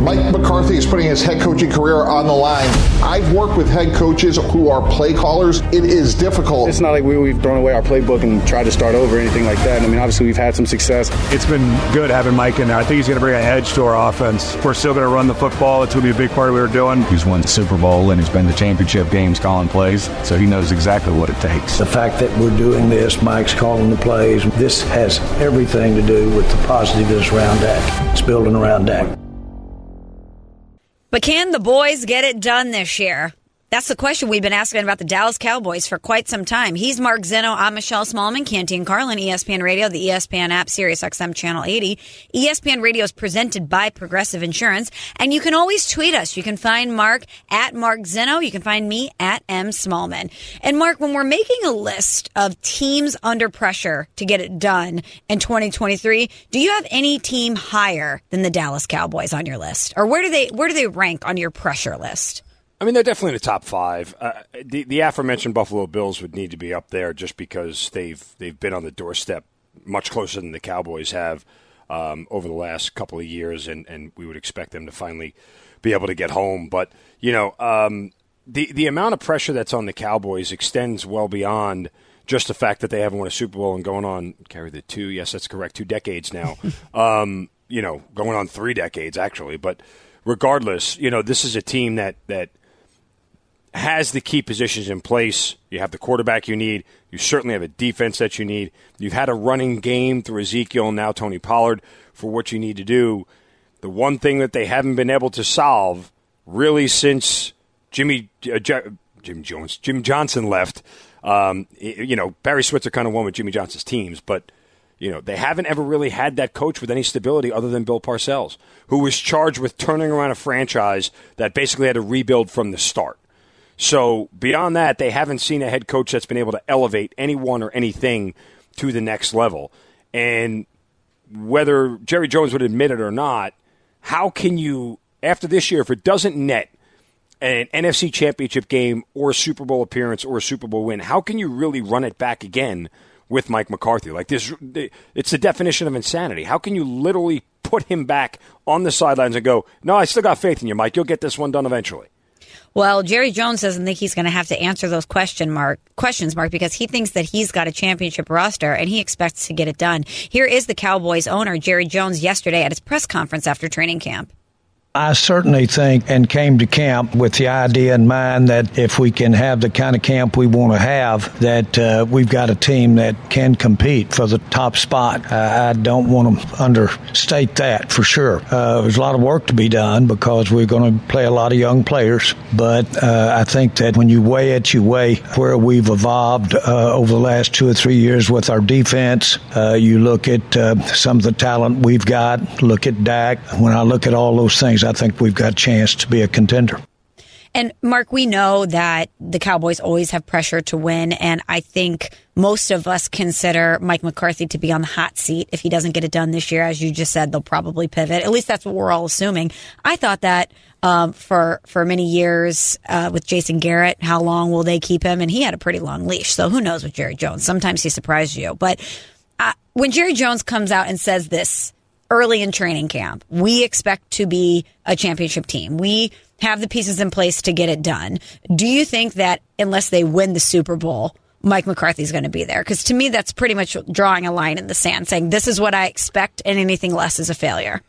Mike McCarthy is putting his head coaching career on the line. I've worked with head coaches who are play callers. It is difficult. It's not like we, have thrown away our playbook and tried to start over or anything like that. I mean, obviously, we've had some success. It's been good having Mike in there. I think he's going to bring a edge to our offense. We're still going to run the football. It's going to be a big part of what we're doing. He's won the Super Bowl and he's been to championship games calling plays, so he knows exactly what it takes. The fact that we're doing this, Mike's calling the plays, this has everything to do with the positiveness around Dak. It's building around Dak. But can the boys get it done this year? That's the question we've been asking about the Dallas Cowboys for quite some time. He's Mark Zinno. I'm Michelle Smallmon, Canty and Carlin, ESPN Radio, the ESPN app, Sirius XM Channel 80. ESPN Radio is presented by Progressive Insurance. And you can always tweet us. You can find Mark at Mark Zinno. You can find me at M Smallmon. And Mark, when we're making a list of teams under pressure to get it done in 2023, do you have any team higher than the Dallas Cowboys on your list? Or where do they, where do they rank on your pressure list? I mean, they're definitely in the top five. Uh, the, the aforementioned Buffalo Bills would need to be up there just because they've they've been on the doorstep much closer than the Cowboys have um, over the last couple of years, and, and we would expect them to finally be able to get home. But you know, um, the the amount of pressure that's on the Cowboys extends well beyond just the fact that they haven't won a Super Bowl and going on carry the two. Yes, that's correct, two decades now. um, you know, going on three decades actually, but regardless, you know, this is a team that that has the key positions in place. You have the quarterback you need. You certainly have a defense that you need. You've had a running game through Ezekiel and now Tony Pollard for what you need to do. The one thing that they haven't been able to solve really since Jimmy uh, Jim Jones Jim Johnson left. Um, you know Barry Switzer kind of won with Jimmy Johnson's teams, but you know they haven't ever really had that coach with any stability other than Bill Parcells, who was charged with turning around a franchise that basically had to rebuild from the start. So beyond that, they haven't seen a head coach that's been able to elevate anyone or anything to the next level. And whether Jerry Jones would admit it or not, how can you, after this year, if it doesn't net an NFC championship game or a Super Bowl appearance or a Super Bowl win, how can you really run it back again with Mike McCarthy? Like this, it's the definition of insanity. How can you literally put him back on the sidelines and go, no, I still got faith in you, Mike. You'll get this one done eventually. Well, Jerry Jones doesn't think he's going to have to answer those question mark questions, Mark, because he thinks that he's got a championship roster and he expects to get it done. Here is the Cowboys owner, Jerry Jones, yesterday at his press conference after training camp. I certainly think and came to camp with the idea in mind that if we can have the kind of camp we want to have, that uh, we've got a team that can compete for the top spot. I don't want to understate that for sure. Uh, there's a lot of work to be done because we're going to play a lot of young players, but uh, I think that when you weigh it, you weigh where we've evolved uh, over the last two or three years with our defense. Uh, you look at some of the talent we've got, look at Dak. When I look at all those things, I think we've got a chance to be a contender. And Mark, we know that the Cowboys always have pressure to win. And I think most of us consider Mike McCarthy to be on the hot seat. If he doesn't get it done this year, as you just said, they'll probably pivot. At least that's what we're all assuming. I thought that um, for for many years uh, with Jason Garrett. How long will they keep him? And he had a pretty long leash. So who knows with Jerry Jones? Sometimes he surprises you. But uh, when Jerry Jones comes out and says this early in training camp. We expect to be a championship team. We have the pieces in place to get it done. Do you think that unless they win the Super Bowl, Mike McCarthy's going to be there? Because to me, that's pretty much drawing a line in the sand, saying this is what I expect, and anything less is a failure.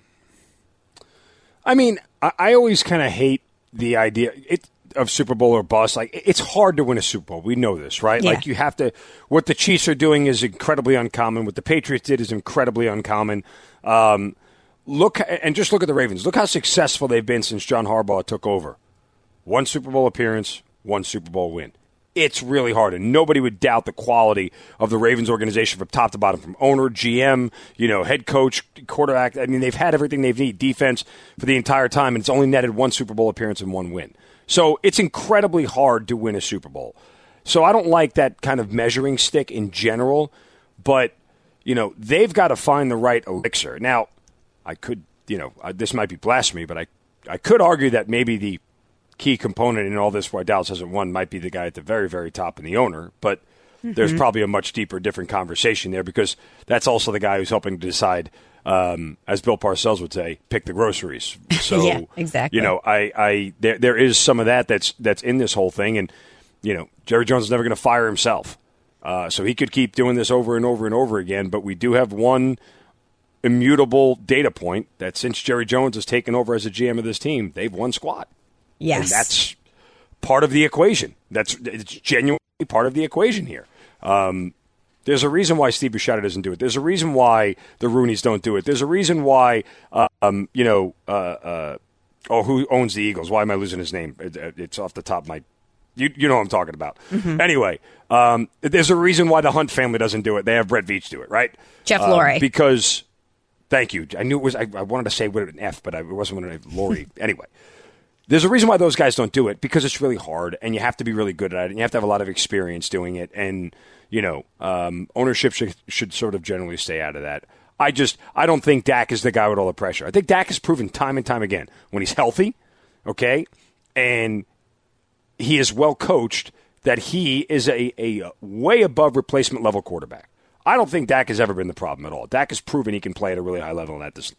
I mean, I, I always kind of hate the idea. It, of Super Bowl or bust. Like it's hard to win a Super Bowl. We know this, right? Yeah. Like you have to. What the Chiefs are doing is incredibly uncommon. What the Patriots did is incredibly uncommon. Um, look and just look at the Ravens. Look how successful they've been since John Harbaugh took over. One Super Bowl appearance, one Super Bowl win. It's really hard, and nobody would doubt the quality of the Ravens organization from top to bottom, from owner, GM, you know, head coach, quarterback. I mean, they've had everything they've needed, defense for the entire time, and it's only netted one Super Bowl appearance and one win. So it's incredibly hard to win a Super Bowl. So I don't like that kind of measuring stick in general, but you know they've got to find the right elixir. Now, I could, you know, this might be blasphemy, but I, I could argue that maybe the key component in all this why Dallas hasn't won might be the guy at the very, very top and the owner. But mm-hmm. there's probably a much deeper, different conversation there because that's also the guy who's helping to decide, um, as Bill Parcells would say, pick the groceries. So, yeah, exactly. You know, I, I there, there is some of that that's that's in this whole thing, and you know, Jerry Jones is never going to fire himself, uh, so he could keep doing this over and over and over again. But we do have one immutable data point that since Jerry Jones has taken over as a GM of this team, they've won squat. Yes, and that's part of the equation. That's it's genuinely part of the equation here. Um, there's a reason why Steve Bisciotti doesn't do it. There's a reason why the Rooneys don't do it. There's a reason why, uh, um, you know, uh, uh, oh, who owns the Eagles? Why am I losing his name? It, it's off the top of my. You, you know what I'm talking about. Mm-hmm. Anyway, um, there's a reason why the Hunt family doesn't do it. They have Brett Veach do it, right? Jeff Lurie. Uh, because, thank you. I knew it was. I, I wanted to say with an F, but I, it wasn't with an F. Lurie. anyway, there's a reason why those guys don't do it because it's really hard and you have to be really good at it and you have to have a lot of experience doing it and you know um, ownership should, should sort of generally stay out of that. I just I don't think Dak is the guy with all the pressure. I think Dak has proven time and time again when he's healthy, okay, and he is well coached that he is a, a way above replacement level quarterback. I don't think Dak has ever been the problem at all. Dak has proven he can play at a really high level at this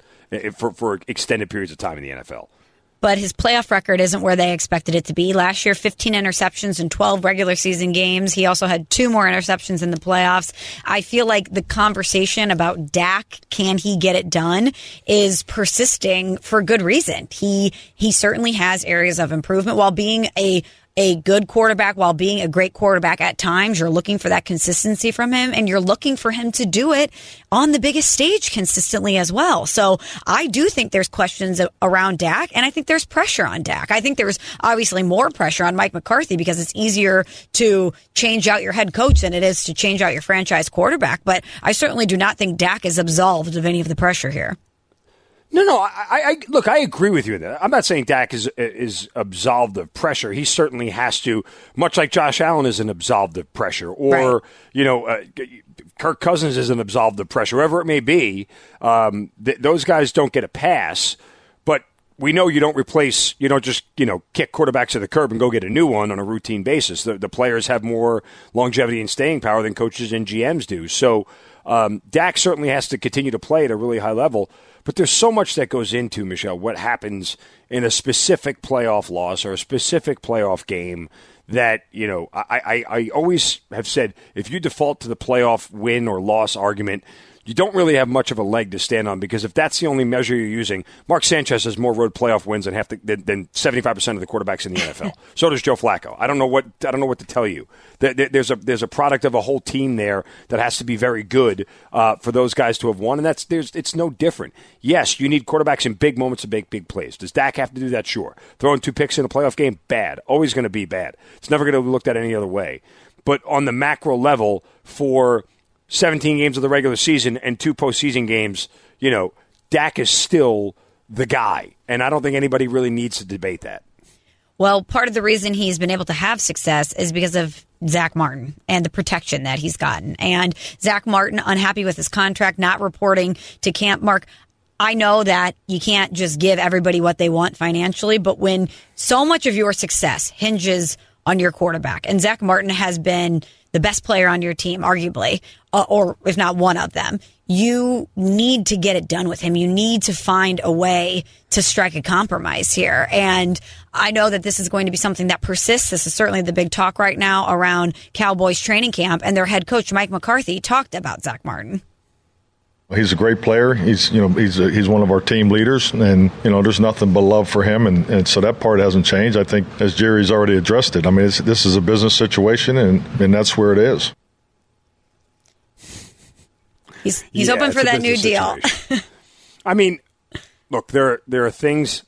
for for extended periods of time in the NFL but his playoff record isn't where they expected it to be. Last year, 15 interceptions in 12 regular season games. He also had two more interceptions in the playoffs. I feel like the conversation about Dak, can he get it done, is persisting for good reason. He, he certainly has areas of improvement while being a a good quarterback while being a great quarterback at times. You're looking for that consistency from him and you're looking for him to do it on the biggest stage consistently as well. So I do think there's questions around Dak and I think there's pressure on Dak. I think there's obviously more pressure on Mike McCarthy because it's easier to change out your head coach than it is to change out your franchise quarterback. But I certainly do not think Dak is absolved of any of the pressure here. No, no. I, I, look. I agree with you. That I'm not saying Dak is is absolved of pressure. He certainly has to, much like Josh Allen is an absolved of pressure, or right. you know, uh, Kirk Cousins is an absolved of pressure, whoever it may be. Um, th- those guys don't get a pass, but we know you don't replace, you don't just you know kick quarterbacks to the curb and go get a new one on a routine basis. The, the players have more longevity and staying power than coaches and GMs do. So um, Dak certainly has to continue to play at a really high level. But there's so much that goes into, Michelle, what happens in a specific playoff loss or a specific playoff game that, you know, I, I, I always have said if you default to the playoff win or loss argument, you don't really have much of a leg to stand on because if that's the only measure you're using, Mark Sanchez has more road playoff wins than half the, than five percent of the quarterbacks in the NFL. so does Joe Flacco. I don't know what I don't know what to tell you. There's a there's a product of a whole team there that has to be very good uh, for those guys to have won, and that's there's it's no different. Yes, you need quarterbacks in big moments to make big plays. Does Dak have to do that? Sure. Throwing two picks in a playoff game, bad. Always going to be bad. It's never going to be looked at any other way. But on the macro level, for 17 games of the regular season and two postseason games, you know, Dak is still the guy. And I don't think anybody really needs to debate that. Well, part of the reason he's been able to have success is because of Zack Martin and the protection that he's gotten. And Zack Martin, unhappy with his contract, not reporting to camp. Mark, I know that you can't just give everybody what they want financially, but when so much of your success hinges on your quarterback, and Zack Martin has been the best player on your team, arguably, uh, or if not one of them, you need to get it done with him. You need to find a way to strike a compromise here. And I know that this is going to be something that persists. This is certainly the big talk right now around Cowboys training camp, and their head coach, Mike McCarthy, talked about Zack Martin. He's a great player. He's you know he's a, he's one of our team leaders, and you know there's nothing but love for him, and, and so that part hasn't changed. I think as Jerry's already addressed it. I mean, this is a business situation, and and that's where it is. He's he's yeah, open for that new deal. I mean, look there there are things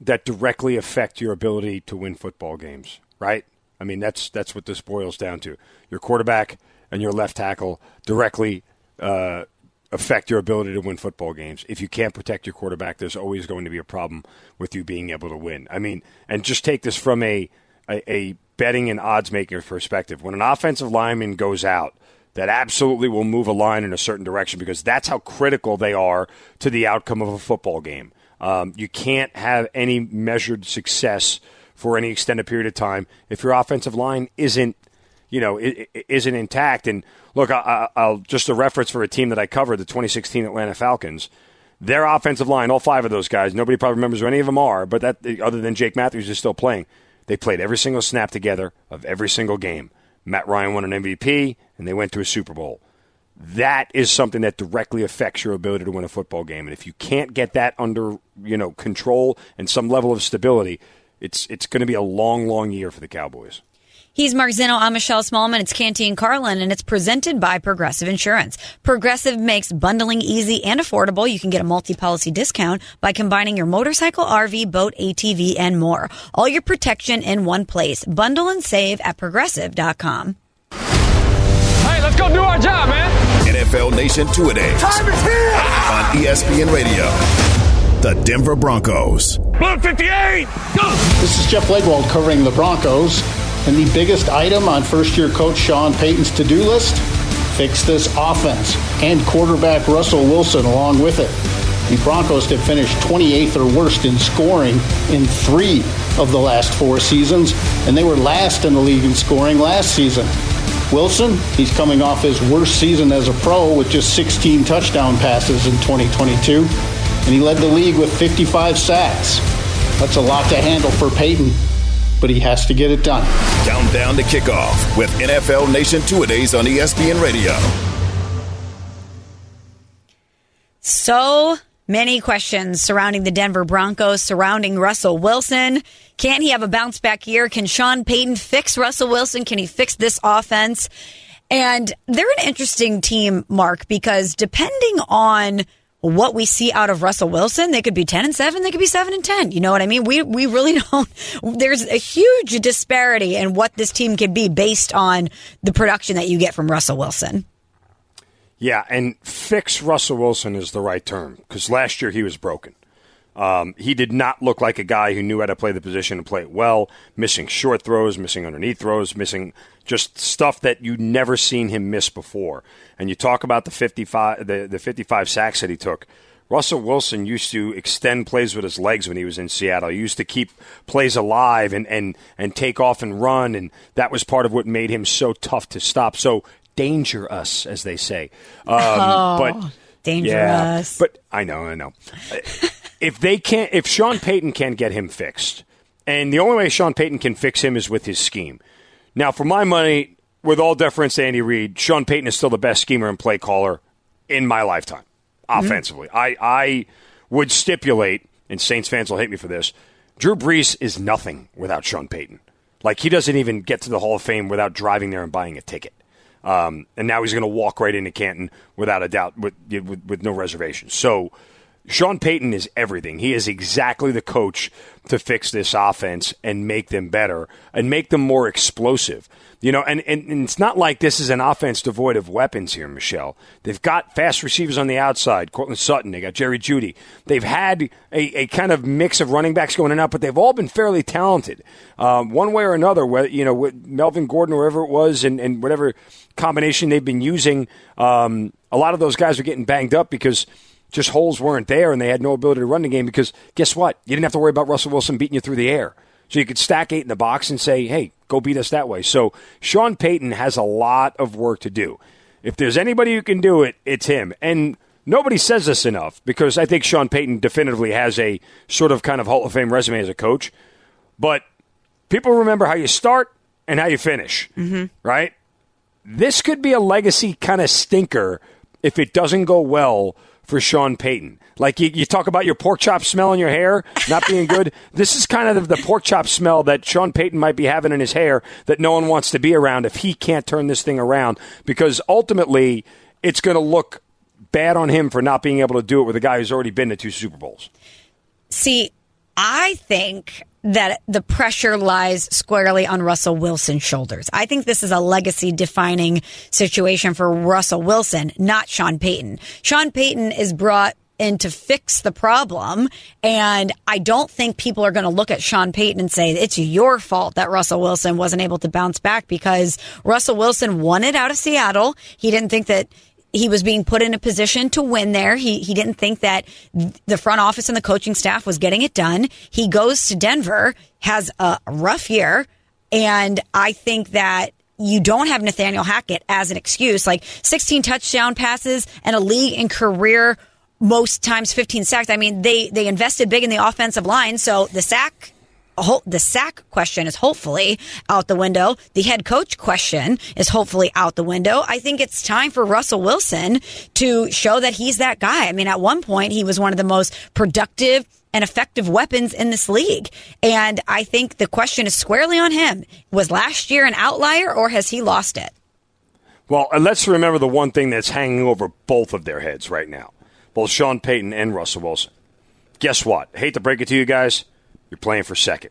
that directly affect your ability to win football games, right? I mean that's that's what this boils down to. Your quarterback and your left tackle directly. Uh, affect your ability to win football games. If you can't protect your quarterback, there's always going to be a problem with you being able to win. I mean, and just take this from a a, a betting and odds making perspective. When an offensive lineman goes out, that absolutely will move a line in a certain direction because that's how critical they are to the outcome of a football game. Um, you can't have any measured success for any extended period of time if your offensive line isn't you know, isn't intact. And look, I, will just a reference for a team that I covered, the 2016 Atlanta Falcons. Their offensive line, all five of those guys, nobody probably remembers who any of them are, but that other than Jake Matthews is still playing. They played every single snap together of every single game. Matt Ryan won an MVP, and they went to a Super Bowl. That is something that directly affects your ability to win a football game. And if you can't get that under, you know, control and some level of stability, it's it's going to be a long, long year for the Cowboys. He's Mark Zinno. I'm Michelle Smallmon. It's Canty and Carlin, and it's presented by Progressive Insurance. Progressive makes bundling easy and affordable. You can get a multi-policy discount by combining your motorcycle, RV, boat, ATV, and more. All your protection in one place. Bundle and save at progressive.com. Hey, let's go do our job, man. NFL Nation two a days. Time is here on ESPN Radio. The Denver Broncos. Blue 58, go! This is Jeff Legwold covering the Broncos. And the biggest item on first year coach Sean Payton's to do list fix this offense and quarterback Russell Wilson along with it. The Broncos have finished 28th or worst in scoring in three of the last four seasons, and they were last in the league in scoring last season. Wilson, he's coming off his worst season as a pro with just 16 touchdown passes in 2022, and he led the league with 55 sacks. That's a lot to handle for Payton but he has to get it done. Countdown to kickoff with NFL Nation Two a Days on ESPN Radio. So many questions surrounding the Denver Broncos, surrounding Russell Wilson. Can he have a bounce back year? Can Sean Payton fix Russell Wilson? Can he fix this offense? And they're an interesting team, Mark, because depending on what we see out of Russell Wilson, they could be 10 and 7, they could be 7 and 10. You know what I mean? We we really don't there's a huge disparity in what this team could be based on the production that you get from Russell Wilson. Yeah, and fix Russell Wilson is the right term because last year he was broken. Um, he did not look like a guy who knew how to play the position and play it well, missing short throws, missing underneath throws, missing just stuff that you'd never seen him miss before. And you talk about the 55, the, the 55 sacks that he took. Russell Wilson used to extend plays with his legs when he was in Seattle. He used to keep plays alive and, and, and take off and run, and that was part of what made him so tough to stop. So danger us, as they say. Um, oh, but dangerous. Yeah, but I know, I know. If they can't, if Sean Payton can't get him fixed, and the only way Sean Payton can fix him is with his scheme. Now, for my money, with all deference to Andy Reid, Sean Payton is still the best schemer and play caller in my lifetime, mm-hmm. offensively. I, I would stipulate, and Saints fans will hate me for this, Drew Brees is nothing without Sean Payton. Like, he doesn't even get to the Hall of Fame without driving there and buying a ticket. Um, and now he's going to walk right into Canton without a doubt, with, with, with no reservations. So, Sean Payton is everything. He is exactly the coach to fix this offense and make them better and make them more explosive. You know, and, and, and, it's not like this is an offense devoid of weapons here, Michelle. They've got fast receivers on the outside, Courtland Sutton, they got Jerry Jeudy. They've had a, a kind of mix of running backs going in and out, but they've all been fairly talented. Um, one way or another, whether, you know, with Melvin Gordon, wherever it was, and, and whatever combination they've been using, um, a lot of those guys are getting banged up because – just holes weren't there and they had no ability to run the game because guess what? You didn't have to worry about Russell Wilson beating you through the air. So you could stack eight in the box and say, hey, go beat us that way. So Sean Payton has a lot of work to do. If there's anybody who can do it, it's him. And nobody says this enough because I think Sean Payton definitively has a sort of kind of Hall of Fame resume as a coach. But people remember how you start and how you finish, mm-hmm. right? This could be a legacy kind of stinker if it doesn't go well for Sean Payton. Like you, you talk about your pork chop smell in your hair not being good. this is kind of the pork chop smell that Sean Payton might be having in his hair that no one wants to be around if he can't turn this thing around because ultimately it's going to look bad on him for not being able to do it with a guy who's already been to two Super Bowls. See, I think that the pressure lies squarely on Russell Wilson's shoulders. I think this is a legacy defining situation for Russell Wilson, not Sean Payton. Sean Payton is brought in to fix the problem. And I don't think people are going to look at Sean Payton and say, it's your fault that Russell Wilson wasn't able to bounce back because Russell Wilson won it out of Seattle. He didn't think that he was being put in a position to win there. He he didn't think that the front office and the coaching staff was getting it done. He goes to Denver, has a rough year, and I think that you don't have Nathaniel Hackett as an excuse. Like 16 touchdown passes and a league in career most times 15 sacks. I mean, they they invested big in the offensive line, so the sack the sack question is hopefully out the window. The head coach question is hopefully out the window. I think it's time for Russell Wilson to show that he's that guy. I mean, at one point, he was one of the most productive and effective weapons in this league. And I think the question is squarely on him. Was last year an outlier or has he lost it? Well, uh, let's remember the one thing that's hanging over both of their heads right now, both Sean Payton and Russell Wilson. Guess what? Hate to break it to you guys you're playing for second.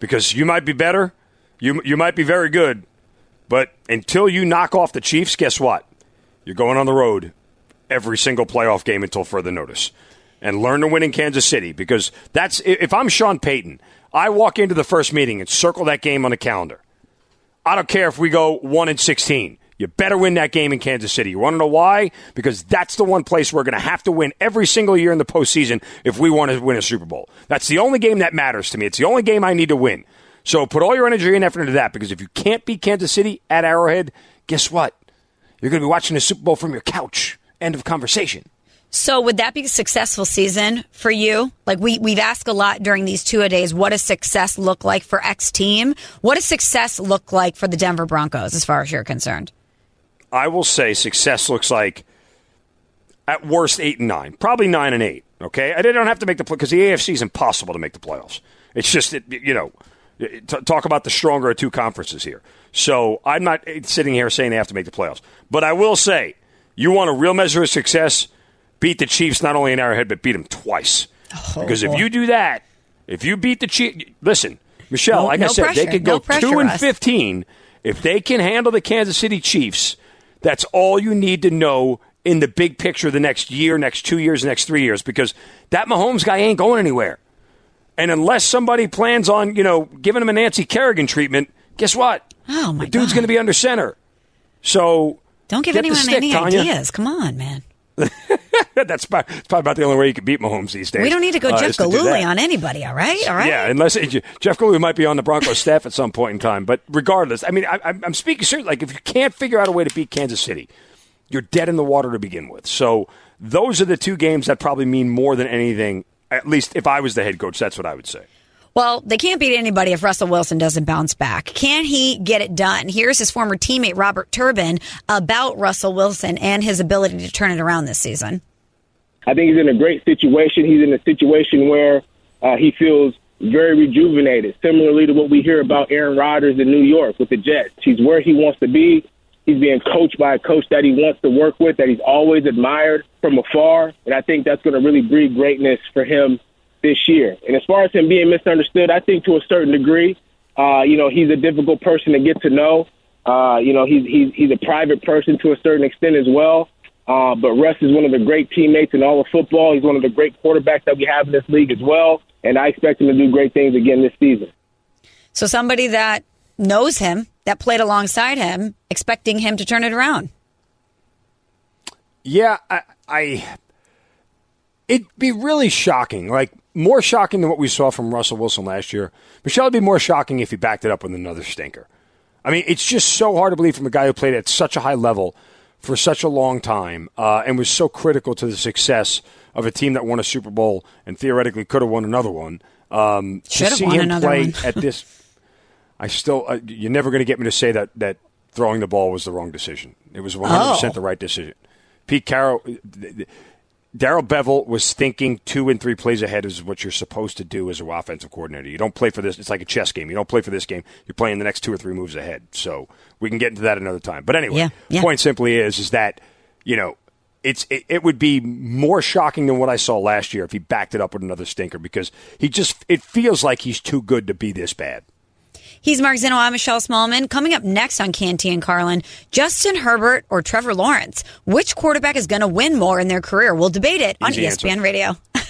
Because you might be better, you, you might be very good, but until you knock off the Chiefs, guess what? You're going on the road every single playoff game until further notice. And learn to win in Kansas City because that's if I'm Sean Payton, I walk into the first meeting and circle that game on the calendar. I don't care if we go 1 and 16. You better win that game in Kansas City. You want to know why? Because that's the one place we're going to have to win every single year in the postseason if we want to win a Super Bowl. That's the only game that matters to me. It's the only game I need to win. So put all your energy and effort into that because if you can't beat Kansas City at Arrowhead, guess what? You're going to be watching the Super Bowl from your couch. End of conversation. So would that be a successful season for you? Like we we've asked a lot during these two a days, what does success look like for X team? What does success look like for the Denver Broncos as far as you're concerned? I will say success looks like at worst eight and nine, probably nine and eight. Okay, I don't have to make the play because the AFC is impossible to make the playoffs. It's just you know, t- talk about the stronger of two conferences here. So I'm not sitting here saying they have to make the playoffs, but I will say you want a real measure of success. Beat the Chiefs not only in Arrowhead, but beat them twice. Oh, because boy. if you do that, if you beat the Chiefs, listen, Michelle, no, like no I said, pressure. they could go no two and us. fifteen if they can handle the Kansas City Chiefs that's all you need to know in the big picture the next year, next two years, next three years, because that Mahomes guy ain't going anywhere. And unless somebody plans on, you know, giving him a Nancy Kerrigan treatment, guess what? Oh my the dude's going to be under center. So don't give anyone any Tanya. ideas. Come on, man. That's probably, probably, about the only way you can beat Mahomes these days. We don't need to go uh, Jeff Gillooly on anybody, all right? All right. Yeah, unless it, Jeff Gillooly might be on the Broncos staff at some point in time. But regardless, I mean, I, am speaking seriously. Like, if you can't figure out a way to beat Kansas City, you're dead in the water to begin with. So those are the two games that probably mean more than anything. At least if I was the head coach, that's what I would say. Well, they can't beat anybody if Russell Wilson doesn't bounce back. Can he get it done? Here's his former teammate Robert Turbin about Russell Wilson and his ability to turn it around this season. I think he's in a great situation. He's in a situation where uh, he feels very rejuvenated, similarly to what we hear about Aaron Rodgers in New York with the Jets. He's where he wants to be. He's being coached by a coach that he wants to work with, that he's always admired from afar. And I think that's going to really breed greatness for him this year. And as far as him being misunderstood, I think to a certain degree, uh, you know, he's a difficult person to get to know. Uh, you know, he's, he's, he's a private person to a certain extent as well. Uh, but Russ is one of the great teammates in all of football. He's one of the great quarterbacks that we have in this league as well. And I expect him to do great things again this season. So somebody that knows him, that played alongside him, expecting him to turn it around. Yeah, I, I it'd be really shocking, like more shocking than what we saw from Russell Wilson last year. Michelle would be more shocking if he backed it up with another stinker. I mean, it's just so hard to believe from a guy who played at such a high level for such a long time uh, and was so critical to the success of a team that won a Super Bowl and theoretically could have won another one. Um, to see him play at this, I still uh, you're never going to get me to say that that throwing the ball was the wrong decision. It was 100 oh. percent the right decision. Pete Carroll. Darrell Bevell was thinking two and three plays ahead is what you're supposed to do as an offensive coordinator. You don't play for this. It's like a chess game. You don't play for this game. You're playing the next two or three moves ahead. So we can get into that another time. But anyway, yeah, yeah. point simply is is that you know it's it, it, would be more shocking than what I saw last year if he backed it up with another stinker because he just it feels like he's too good to be this bad. He's Mark Zinno. I'm Michelle Smallmon. Coming up next on Canty and Carlin, Justin Herbert or Trevor Lawrence. Which quarterback is going to win more in their career? We'll debate it on Easy ESPN answer. Radio.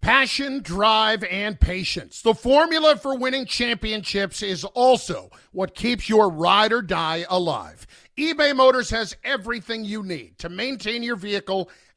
Passion, drive, and patience. The formula for winning championships is also what keeps your ride or die alive. eBay Motors has everything you need to maintain your vehicle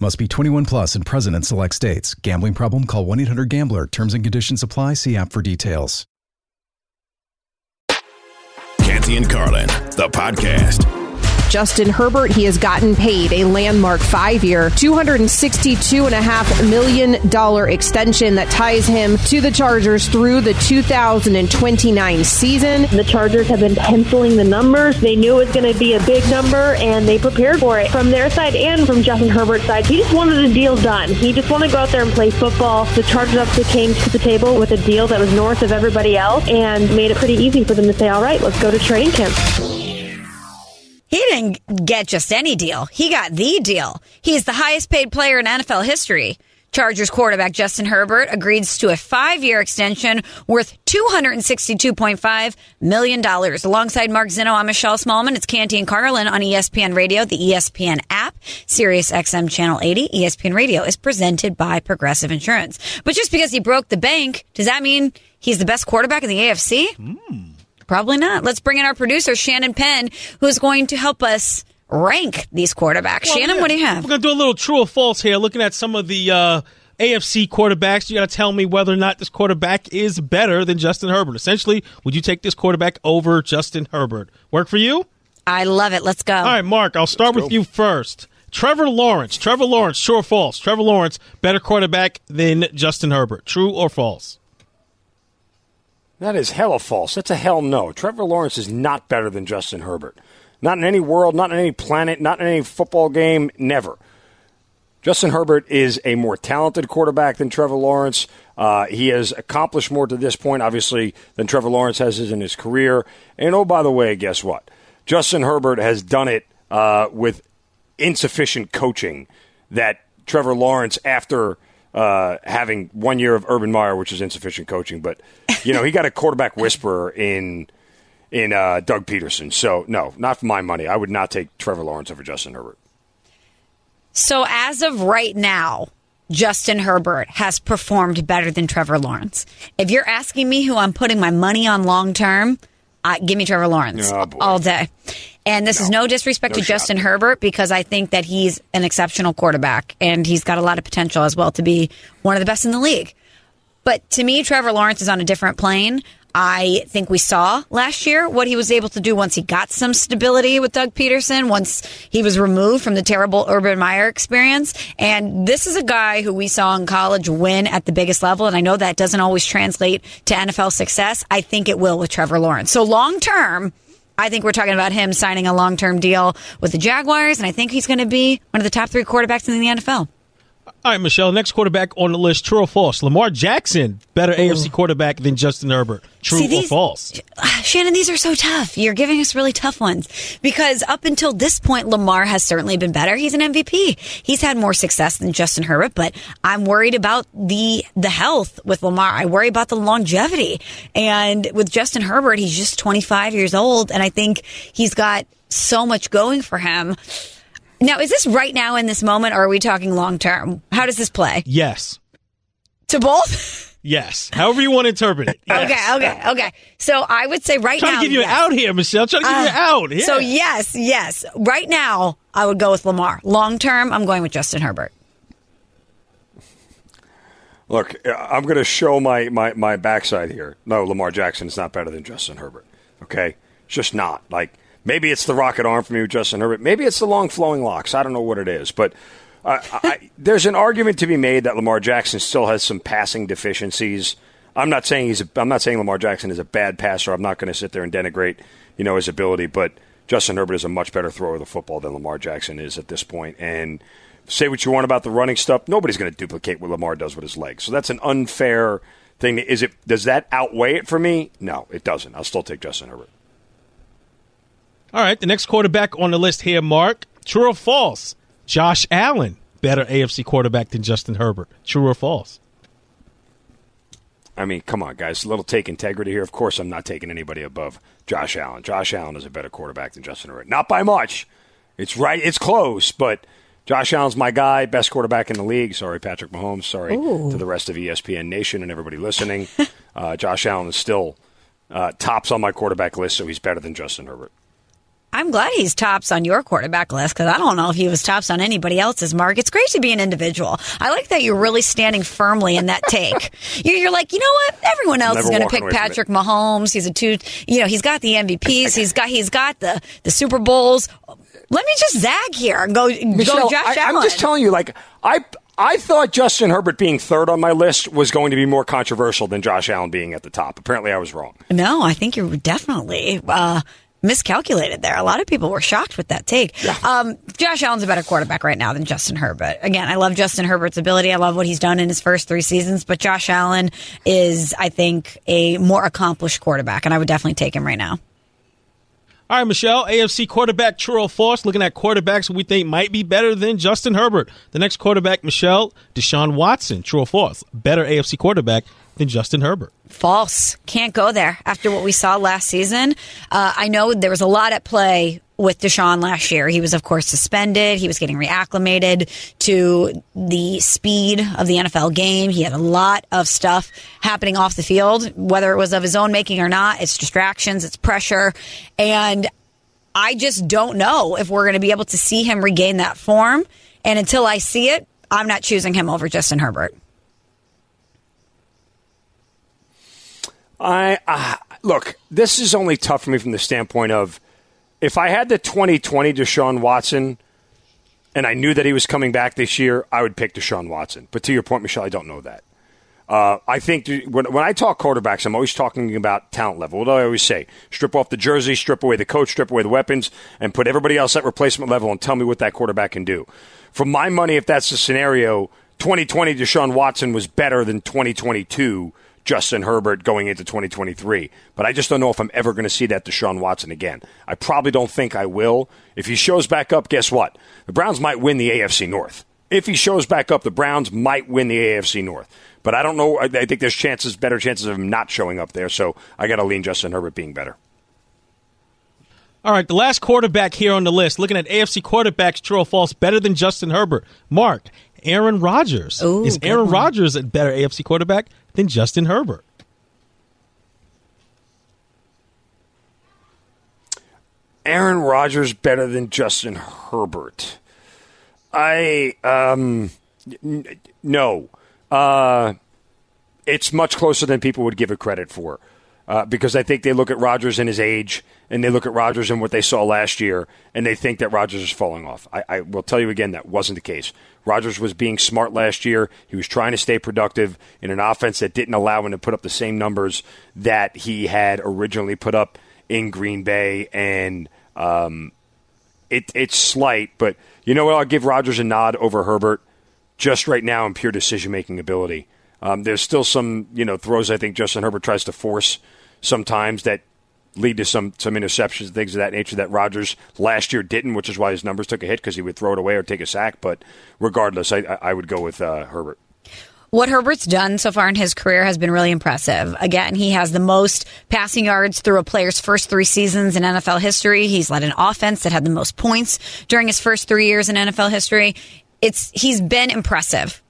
Must be 21 plus and present in select states. Gambling problem? Call 1 800 GAMBLER. Terms and conditions apply. See app for details. Canty and Carlin, the podcast. Justin Herbert, he has gotten paid a landmark five year, $262.5 million extension that ties him to the Chargers through the 2029 season. The Chargers have been penciling the numbers. They knew it was going to be a big number, and they prepared for it. From their side and from Justin Herbert's side, he just wanted the deal done. He just wanted to go out there and play football. The Chargers obviously came to the table with a deal that was north of everybody else and made it pretty easy for them to say, all right, let's go to training camp. He didn't get just any deal. He got the deal. He's the highest paid player in NFL history. Chargers quarterback Justin Herbert agrees to a five year extension worth $262.5 million. Alongside Mark Zinno, I'm Michelle Smallmon. It's Canty and Carlin on ESPN Radio, the ESPN app, Sirius XM Channel 80. ESPN Radio is presented by Progressive Insurance. But just because he broke the bank, does that mean he's the best quarterback in the AFC? Mm. Probably not. Let's bring in our producer, Shannon Penn, who's going to help us rank these quarterbacks. Well, Shannon, yeah. what do you have? We're going to do a little true or false here, looking at some of the uh, AFC quarterbacks. You got to tell me whether or not this quarterback is better than Justin Herbert. Essentially, would you take this quarterback over Justin Herbert? Work for you? I love it. Let's go. All right, Mark, I'll start with you first. Trevor Lawrence. Trevor Lawrence, true or false? Trevor Lawrence, better quarterback than Justin Herbert. True or false? That is hella false. That's a hell no. Trevor Lawrence is not better than Justin Herbert. Not in any world, not in any planet, not in any football game, never. Justin Herbert is a more talented quarterback than Trevor Lawrence. Uh, he has accomplished more to this point, obviously, than Trevor Lawrence has in his career. And oh, by the way, guess what? Justin Herbert has done it uh, with insufficient coaching that Trevor Lawrence, after uh, having one year of Urban Meyer, which is insufficient coaching, but you know he got a quarterback whisperer in in uh, Doug Pederson. So no, not for my money. I would not take Trevor Lawrence over Justin Herbert. So as of right now, Justin Herbert has performed better than Trevor Lawrence. If you're asking me who I'm putting my money on long term, uh, give me Trevor Lawrence Oh, all day. And this is no disrespect No to Justin Herbert because I think that he's an exceptional quarterback and he's got a lot of potential as well to be one of the best in the league. But to me, Trevor Lawrence is on a different plane. I think we saw last year what he was able to do once he got some stability with Doug Pederson, once he was removed from the terrible Urban Meyer experience. And this is a guy who we saw in college win at the biggest level. And I know that doesn't always translate to NFL success. I think it will with Trevor Lawrence. So long term, I think we're talking about him signing a long term deal with the Jaguars. And I think he's going to be one of the top three quarterbacks in the NFL. All right, Michelle. Next quarterback on the list, true or false? Lamar Jackson, better AFC quarterback than Justin Herbert. True See, or false? Shannon, these are so tough. You're giving us really tough ones because up until this point, Lamar has certainly been better. He's an MVP. He's had more success than Justin Herbert, but I'm worried about the the health with Lamar. I worry about the longevity. And with Justin Herbert, he's just 25 years old, and I think he's got so much going for him. Now, is this right now in this moment, or are we talking long term? How does this play? Yes. To both? Yes. However you want to interpret it. Yes. Okay, okay, okay. So I would say right Trying now. to give you yes. an out here, Michelle. Trying to give you an Uh, out. Yeah. So yes, yes. Right now, I would go with Lamar. Long term, I'm going with Justin Herbert. Look, I'm going to show my, my, my backside here. No, Lamar Jackson is not better than Justin Herbert. Okay? It's just not. Like, maybe it's the rocket arm for me with Justin Herbert. Maybe it's the long flowing locks. I don't know what it is. But uh, I, there's an argument to be made that Lamar Jackson still has some passing deficiencies. I'm not saying he's. A, I'm not saying Lamar Jackson is a bad passer. I'm not going to sit there and denigrate, you know, his ability. But Justin Herbert is a much better thrower of the football than Lamar Jackson is at this point. And say what you want about the running stuff, nobody's going to duplicate what Lamar does with his legs. So that's an unfair thing. Is it? Does that outweigh it for me? No, it doesn't. I'll still take Justin Herbert. All right, the next quarterback on the list here, Mark. True or false? Josh Allen, better AFC quarterback than Justin Herbert. True or false? I mean, come on, guys. A little take integrity here. Of course, I'm not taking anybody above Josh Allen. Josh Allen is a better quarterback than Justin Herbert. Not by much. It's right. It's close, but Josh Allen's my guy, best quarterback in the league. Sorry, Patrick Mahomes. Sorry Ooh. to the rest of ESPN Nation and everybody listening. uh, Josh Allen is still uh, tops on my quarterback list, so he's better than Justin Herbert. I'm glad he's tops on your quarterback list because I don't know if he was tops on anybody else's. Mark, it's great to be an individual. I like that you're really standing firmly in that take. you're, you're like, you know what? Everyone else Never is going to pick Patrick Mahomes. He's a two. You know, he's got the MVPs. He's got he's got the the Super Bowls. Let me just zag here and go go Josh I, Allen. I'm just telling you, like I. I thought Justin Herbert being third on my list was going to be more controversial than Josh Allen being at the top. Apparently, I was wrong. No, I think you're definitely uh, miscalculated there. A lot of people were shocked with that take. Um, Josh Allen's a better quarterback right now than Justin Herbert. Again, I love Justin Herbert's ability. I love what he's done in his first three seasons, but Josh Allen is, I think, a more accomplished quarterback, and I would definitely take him right now. All right, Michelle, AFC quarterback true or false, looking at quarterbacks we think might be better than Justin Herbert. The next quarterback, Michelle, Deshaun Watson, true or false, better AFC quarterback than Justin Herbert. False. Can't go there after what we saw last season. Uh, I know there was a lot at play with Deshaun last year. He was, of course, suspended. He was getting reacclimated to the speed of the NFL game. He had a lot of stuff happening off the field, whether it was of his own making or not. It's distractions, it's pressure. And I just don't know if we're going to be able to see him regain that form. And until I see it, I'm not choosing him over Justin Herbert. I uh, look. This is only tough for me from the standpoint of if I had the 2020 Deshaun Watson, and I knew that he was coming back this year, I would pick Deshaun Watson. But to your point, Michelle, I don't know that. Uh, I think when, when I talk quarterbacks, I'm always talking about talent level. What do I always say? Strip off the jersey, strip away the coach, strip away the weapons, and put everybody else at replacement level and tell me what that quarterback can do. For my money, if that's the scenario, 2020 Deshaun Watson was better than 2022 Justin Herbert going into 2023. But I just don't know if I'm ever going to see that Deshaun Watson again. I probably don't think I will. If he shows back up, guess what? The Browns might win the AFC North. If he shows back up, the Browns might win the AFC North. But I don't know. I I think there's chances, better chances of him not showing up there. So I got to lean Justin Herbert being better. All right, the last quarterback here on the list, looking at AFC quarterbacks, true or false, better than Justin Herbert. Mark, Aaron Rodgers. Ooh, Is Aaron one. Rodgers a better AFC quarterback than Justin Herbert? Aaron Rodgers better than Justin Herbert. I um n- no. Uh it's much closer than people would give it credit for. Uh, because I think they look at Rodgers and his age, and they look at Rodgers and what they saw last year, and they think that Rodgers is falling off. I, I will tell you again that wasn't the case. Rodgers was being smart last year. He was trying to stay productive in an offense that didn't allow him to put up the same numbers that he had originally put up in Green Bay, and um, it, it's slight, but you know what? I'll give Rodgers a nod over Herbert. just right now in pure decision making ability. Um, there's still some you know throws I think Justin Herbert tries to force sometimes that lead to some some interceptions, and things of that nature that Rodgers last year didn't, which is why his numbers took a hit because he would throw it away or take a sack. But regardless, I, I would go with uh, Herbert. What Herbert's done so far in his career has been really impressive. Again, he has the most passing yards through a player's first three seasons in NFL history. He's led an offense that had the most points during his first three years in NFL history. It's he's been impressive.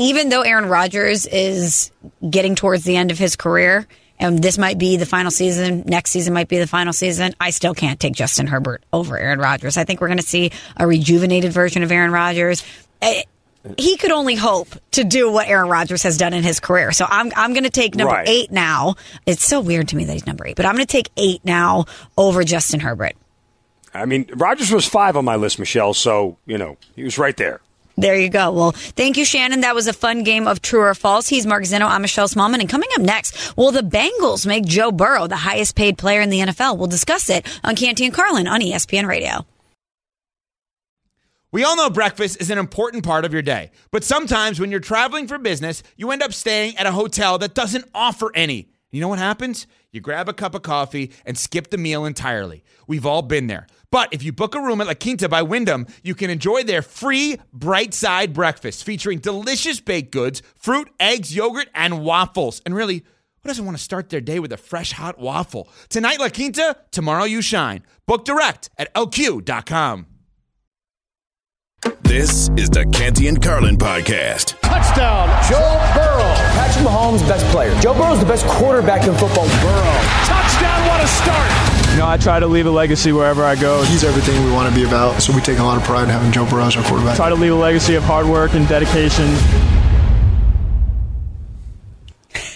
Even though Aaron Rodgers is getting towards the end of his career, and this might be the final season, next season might be the final season, I still can't take Justin Herbert over Aaron Rodgers. I think we're going to see a rejuvenated version of Aaron Rodgers. Eh, he could only hope to do what Aaron Rodgers has done in his career. So I'm I'm going to take number Right. eight now. It's so weird to me that he's number eight, but I'm going to take eight now over Justin Herbert. I mean, Rodgers was five on my list, Michelle. So you know he was right there. There you go. Well, thank you, Shannon. That was a fun game of true or false. He's Mark Zinno. I'm Michelle Smallmon. And coming up next, will the Bengals make Joe Burrow the highest paid player in the NFL? We'll discuss it on Canty and Carlin on ESPN Radio. We all know breakfast is an important part of your day, but sometimes when you're traveling for business, you end up staying at a hotel that doesn't offer any. You know what happens? You grab a cup of coffee and skip the meal entirely. We've all been there. But if you book a room at La Quinta by Wyndham, you can enjoy their free bright side breakfast featuring delicious baked goods, fruit, eggs, yogurt, and waffles. And really, who doesn't want to start their day with a fresh hot waffle? Tonight, La Quinta, tomorrow, you shine. Book direct at lq.com. This is the Canty and Carlin podcast. Touchdown, Joe Burrow. Patrick Mahomes, best player. Joe Burrow's the best quarterback in football. Burrow. Touchdown, what a start. You know, I try to leave a legacy wherever I go. He's everything we want to be about, so we take a lot of pride in having Joe Burrow as our quarterback. Try to leave a legacy of hard work and dedication.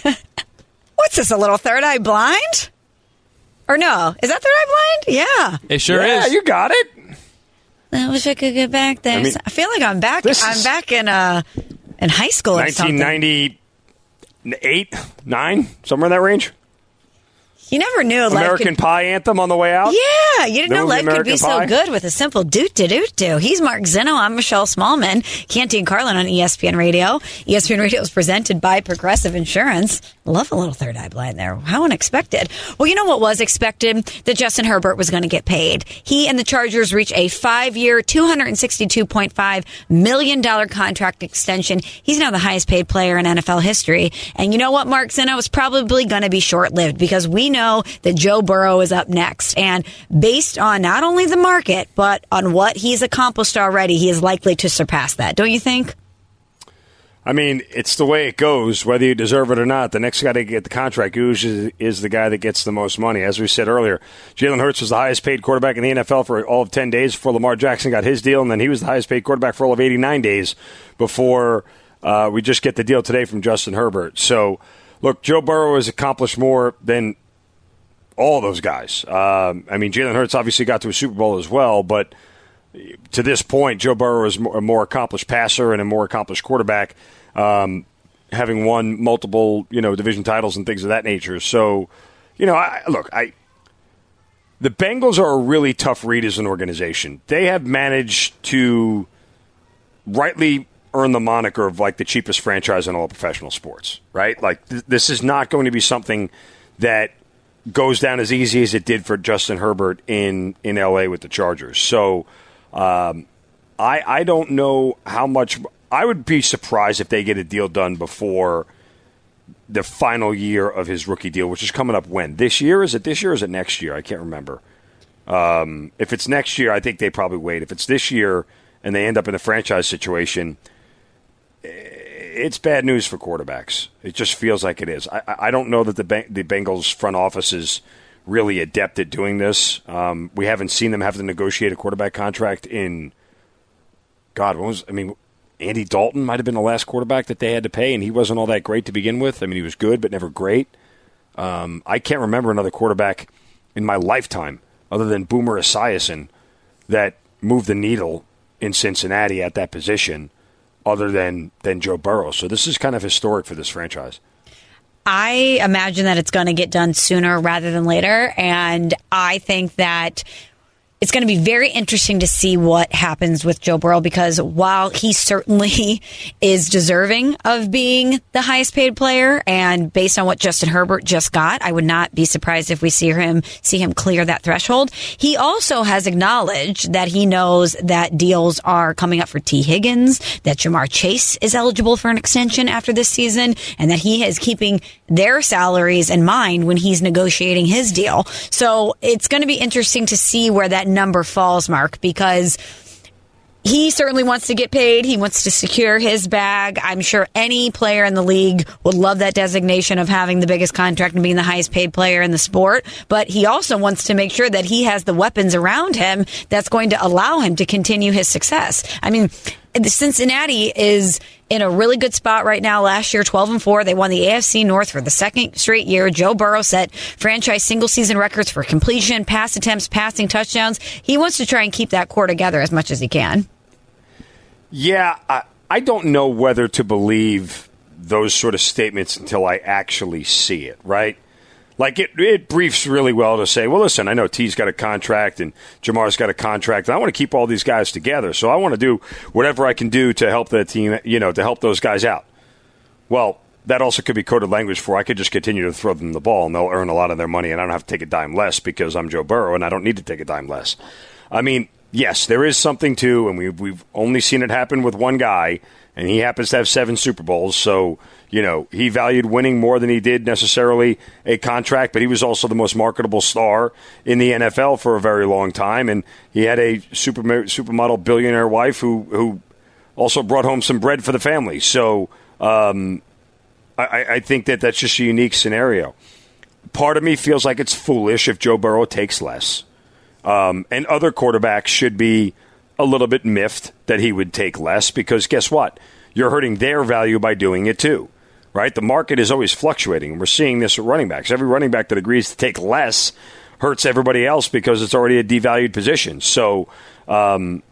What's this, a little third eye blind? Or no? Is that third eye blind? Yeah. It sure is. yeah, is. you got it. I wish I could get back there. I I, feel like I'm back. I'm back in uh in high school 1998, nine, somewhere in that range. You never knew. American could- Pie anthem on the way out. Yeah, you didn't The know life could be American so good with a simple doot to doot do. He's Mark Zinno. I'm Michelle Smallmon. Canty and Carlin on ESPN Radio. ESPN Radio is presented by Progressive Insurance. Love a little third eye blind there. How unexpected. Well, you know what was expected? That Justin Herbert was going to get paid. He and the Chargers reach a five-year, $262.5 million contract extension. He's now the highest paid player in NFL history. And you know what, Mark Zinno? It's probably going to be short-lived because we know that Joe Burrow is up next. And based on not only the market, but on what he's accomplished already, he is likely to surpass that. Don't you think? I mean, it's the way it goes, whether you deserve it or not. The next guy to get the contract usually is the guy that gets the most money. As we said earlier, Jalen Hurts was the highest paid quarterback in the NFL for all of 10 days before Lamar Jackson got his deal, and then he was the highest paid quarterback for all of 89 days before uh, we just get the deal today from Justin Herbert. So, look, Joe Burrow has accomplished more than all those guys. Um, I mean, Jalen Hurts obviously got to a Super Bowl as well, but to this point, Joe Burrow is a more accomplished passer and a more accomplished quarterback, um, having won multiple you know division titles and things of that nature. So, you know, I, look, I the Bengals are a really tough read as an organization. They have managed to rightly earn the moniker of like the cheapest franchise in all professional sports, right? Like th- this is not going to be something that goes down as easy as it did for Justin Herbert in in LA with the Chargers. So um, I I don't know how much I would be surprised if they get a deal done before the final year of his rookie deal, which is coming up when this year is it this year is it next year? I can't remember. Um, if it's next year, I think they probably wait. If it's this year and they end up in a franchise situation, it's bad news for quarterbacks. It just feels like it is. I, I don't know that the the Bengals front office is really adept at doing this. Um, we haven't seen them have to negotiate a quarterback contract in God. What was I mean? Andy Dalton might have been the last quarterback that they had to pay, and he wasn't all that great to begin with. I mean, he was good, but never great. Um, I can't remember another quarterback in my lifetime other than Boomer Esiason that moved the needle in Cincinnati at that position other than, than Joe Burrow. So this is kind of historic for this franchise. I imagine that it's going to get done sooner rather than later. And I think that it's going to be very interesting to see what happens with Joe Burrow because while he certainly is deserving of being the highest paid player, and based on what Justin Herbert just got, I would not be surprised if we see him see him clear that threshold. He also has acknowledged that he knows that deals are coming up for Tee Higgins, that Ja'Marr Chase is eligible for an extension after this season, and that he is keeping their salaries in mind when he's negotiating his deal. So it's going to be interesting to see where that number falls, Mark, because he certainly wants to get paid. He wants to secure his bag. I'm sure any player in the league would love that designation of having the biggest contract and being the highest paid player in the sport. But he also wants to make sure that he has the weapons around him that's going to allow him to continue his success. I mean, Cincinnati is in a really good spot right now. Last year, 12 and 4. They won the AFC North for the second straight year. Joe Burrow set franchise single season records for completion, pass attempts, passing touchdowns. He wants to try and keep that core together as much as he can. Yeah, I, I don't know whether to believe those sort of statements until I actually see it, right? Like it, it briefs really well to say, well, listen, I know Tee's got a contract and Ja'Marr's got a contract, and I want to keep all these guys together. So I want to do whatever I can do to help the team, you know, to help those guys out. Well, that also could be coded language for I could just continue to throw them the ball and they'll earn a lot of their money, and I don't have to take a dime less because I'm Joe Burrow and I don't need to take a dime less. I mean, yes, there is something to, and we've we've only seen it happen with one guy, and he happens to have seven Super Bowls, so you know, he valued winning more than he did necessarily a contract, but he was also the most marketable star in the NFL for a very long time. And he had a super, supermodel billionaire wife who, who also brought home some bread for the family. So um, I, I think that that's just a unique scenario. Part of me feels like it's foolish if Joe Burrow takes less. Um, and other quarterbacks should be a little bit miffed that he would take less because guess what? You're hurting their value by doing it too right? The market is always fluctuating. We're seeing this with running backs. Every running back that agrees to take less hurts everybody else because it's already a devalued position. So, um,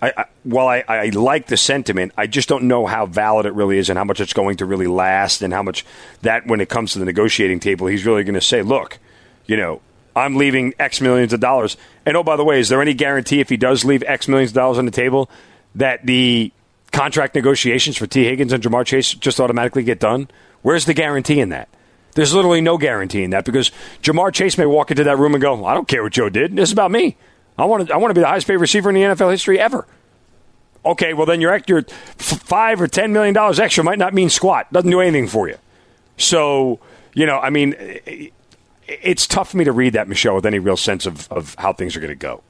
I, I, while I, I, like the sentiment, I just don't know how valid it really is and how much it's going to really last and how much that, when it comes to the negotiating table, he's really going to say, look, you know, I'm leaving X millions of dollars. And oh, by the way, is there any guarantee if he does leave X millions of dollars on the table that the contract negotiations for Tee Higgins and Ja'Marr Chase just automatically get done? Where's the guarantee in that? There's literally no guarantee in that because Ja'Marr Chase may walk into that room and go, I don't care what Joe did. This is about me. I want to, I want to be the highest paid receiver in the NFL history ever. Okay, well, then your, your five or $10 million extra might not mean squat. Doesn't do anything for you. So, you know, I mean, it's tough for me to read that, Michelle, with any real sense of, of how things are going to go.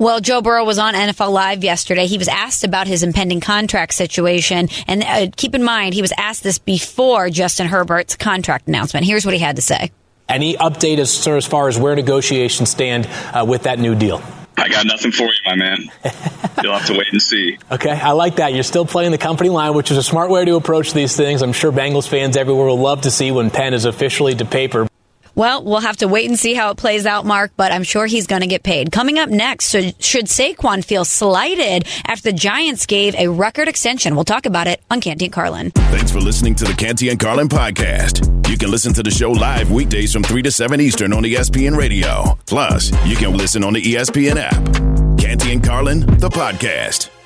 Well, Joe Burrow was on NFL Live yesterday. He was asked about his impending contract situation. And uh, keep in mind, he was asked this before Justin Herbert's contract announcement. Here's what he had to say. Any update as, as far as where negotiations stand uh, with that new deal? I got nothing for you, my man. You'll have to wait and see. Okay, I like that. You're still playing the company line, which is a smart way to approach these things. I'm sure Bengals fans everywhere will love to see when pen is officially to paper. Well, we'll have to wait and see how it plays out, Mark, but I'm sure he's going to get paid. Coming up next, so should Saquon feel slighted after the Giants gave a record extension? We'll talk about it on Canty and Carlin. Thanks for listening to the Canty and Carlin podcast. You can listen to the show live weekdays from 3 to 7 Eastern on ESPN Radio. Plus, you can listen on the ESPN app. Canty and Carlin, the podcast.